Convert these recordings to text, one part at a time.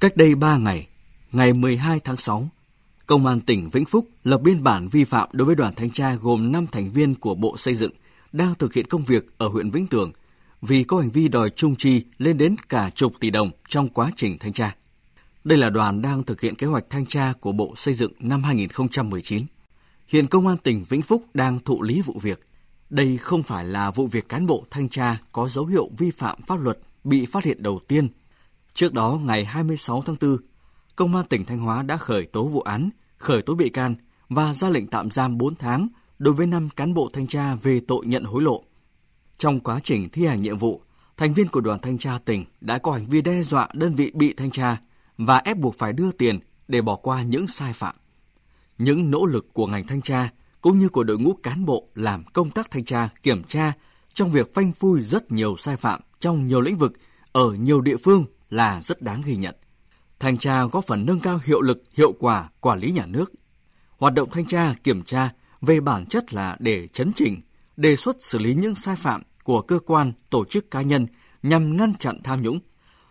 Cách đây 3 ngày, ngày 12 tháng 6, Công an tỉnh Vĩnh Phúc lập biên bản vi phạm đối với đoàn thanh tra gồm 5 thành viên của Bộ Xây dựng đang thực hiện công việc ở huyện Vĩnh Tường vì có hành vi đòi trung chi lên đến cả chục tỷ đồng trong quá trình thanh tra. Đây là đoàn đang thực hiện kế hoạch thanh tra của Bộ Xây dựng năm 2019. Hiện Công an tỉnh Vĩnh Phúc đang thụ lý vụ việc. Đây không phải là vụ việc cán bộ thanh tra có dấu hiệu vi phạm pháp luật bị phát hiện đầu tiên. Trước đó, ngày 26 tháng 4, Công an tỉnh Thanh Hóa đã khởi tố vụ án, khởi tố bị can và ra lệnh tạm giam 4 tháng đối với 5 cán bộ thanh tra về tội nhận hối lộ. Trong quá trình thi hành nhiệm vụ, thành viên của đoàn thanh tra tỉnh đã có hành vi đe dọa đơn vị bị thanh tra và ép buộc phải đưa tiền để bỏ qua những sai phạm. Những nỗ lực của ngành thanh tra cũng như của đội ngũ cán bộ làm công tác thanh tra, kiểm tra trong việc phanh phui rất nhiều sai phạm trong nhiều lĩnh vực ở nhiều địa phương là rất đáng ghi nhận. Thanh tra góp phần nâng cao hiệu lực, hiệu quả quản lý nhà nước. Hoạt động thanh tra, kiểm tra về bản chất là để chấn chỉnh, đề xuất xử lý những sai phạm của cơ quan, tổ chức cá nhân nhằm ngăn chặn tham nhũng.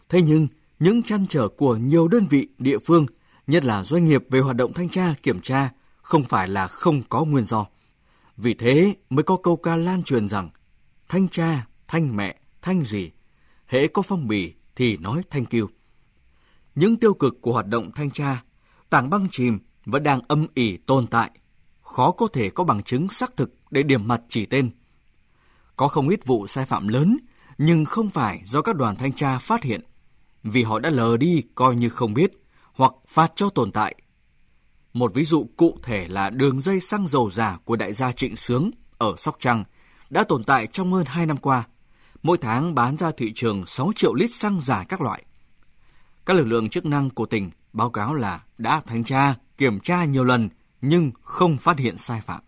Thế nhưng, những trăn trở của nhiều đơn vị địa phương, nhất là doanh nghiệp về hoạt động thanh tra, kiểm tra, không phải là không có nguyên do. Vì thế mới có câu ca lan truyền rằng thanh tra, thanh mẹ, thanh gì, hễ có phong bì thì nói thanh you. Những tiêu cực của hoạt động thanh tra, tảng băng chìm vẫn đang âm ỉ tồn tại, khó có thể có bằng chứng xác thực để điểm mặt chỉ tên. Có không ít vụ sai phạm lớn, nhưng không phải do các đoàn thanh tra phát hiện, vì họ đã lờ đi coi như không biết, hoặc phạt cho tồn tại. Một ví dụ cụ thể là đường dây xăng dầu giả của đại gia Trịnh Sướng ở Sóc Trăng đã tồn tại trong hơn 2 năm qua. Mỗi tháng bán ra thị trường 6 triệu lít xăng giả các loại. Các lực lượng chức năng của tỉnh báo cáo là đã thanh tra, kiểm tra nhiều lần nhưng không phát hiện sai phạm.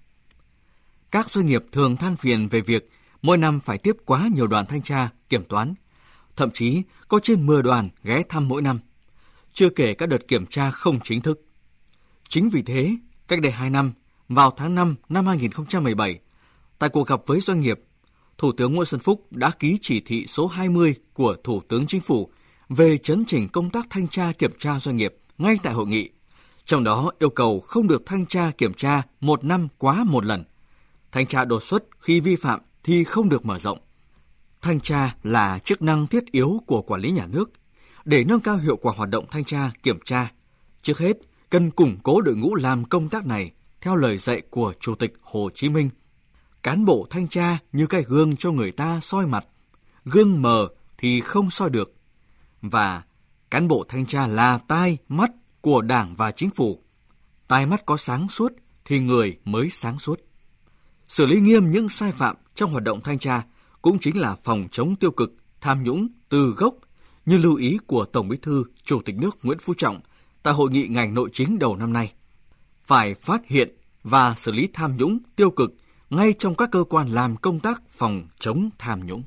Các doanh nghiệp thường than phiền về việc mỗi năm phải tiếp quá nhiều đoàn thanh tra, kiểm toán. Thậm chí có trên 10 đoàn ghé thăm mỗi năm. Chưa kể các đợt kiểm tra không chính thức. Chính vì thế, cách đây 2 năm, vào tháng 5 năm 2017, tại cuộc gặp với doanh nghiệp, Thủ tướng Nguyễn Xuân Phúc đã ký chỉ thị số 20 của Thủ tướng Chính phủ về chấn chỉnh công tác thanh tra kiểm tra doanh nghiệp ngay tại hội nghị. Trong đó yêu cầu không được thanh tra kiểm tra một năm quá một lần. Thanh tra đột xuất khi vi phạm thì không được mở rộng. Thanh tra là chức năng thiết yếu của quản lý nhà nước. Để nâng cao hiệu quả hoạt động thanh tra, kiểm tra, trước hết cần củng cố đội ngũ làm công tác này theo lời dạy của Chủ tịch Hồ Chí Minh. Cán bộ thanh tra như cái gương cho người ta soi mặt, gương mờ thì không soi được. Và cán bộ thanh tra là tai, mắt của Đảng và Chính phủ. Tai mắt có sáng suốt thì người mới sáng suốt. Xử lý nghiêm những sai phạm trong hoạt động thanh tra cũng chính là phòng chống tiêu cực, tham nhũng từ gốc như lưu ý của Tổng Bí thư Chủ tịch nước Nguyễn Phú Trọng tại hội nghị ngành nội chính đầu năm nay. Phải phát hiện và xử lý tham nhũng tiêu cực ngay trong các cơ quan làm công tác phòng chống tham nhũng.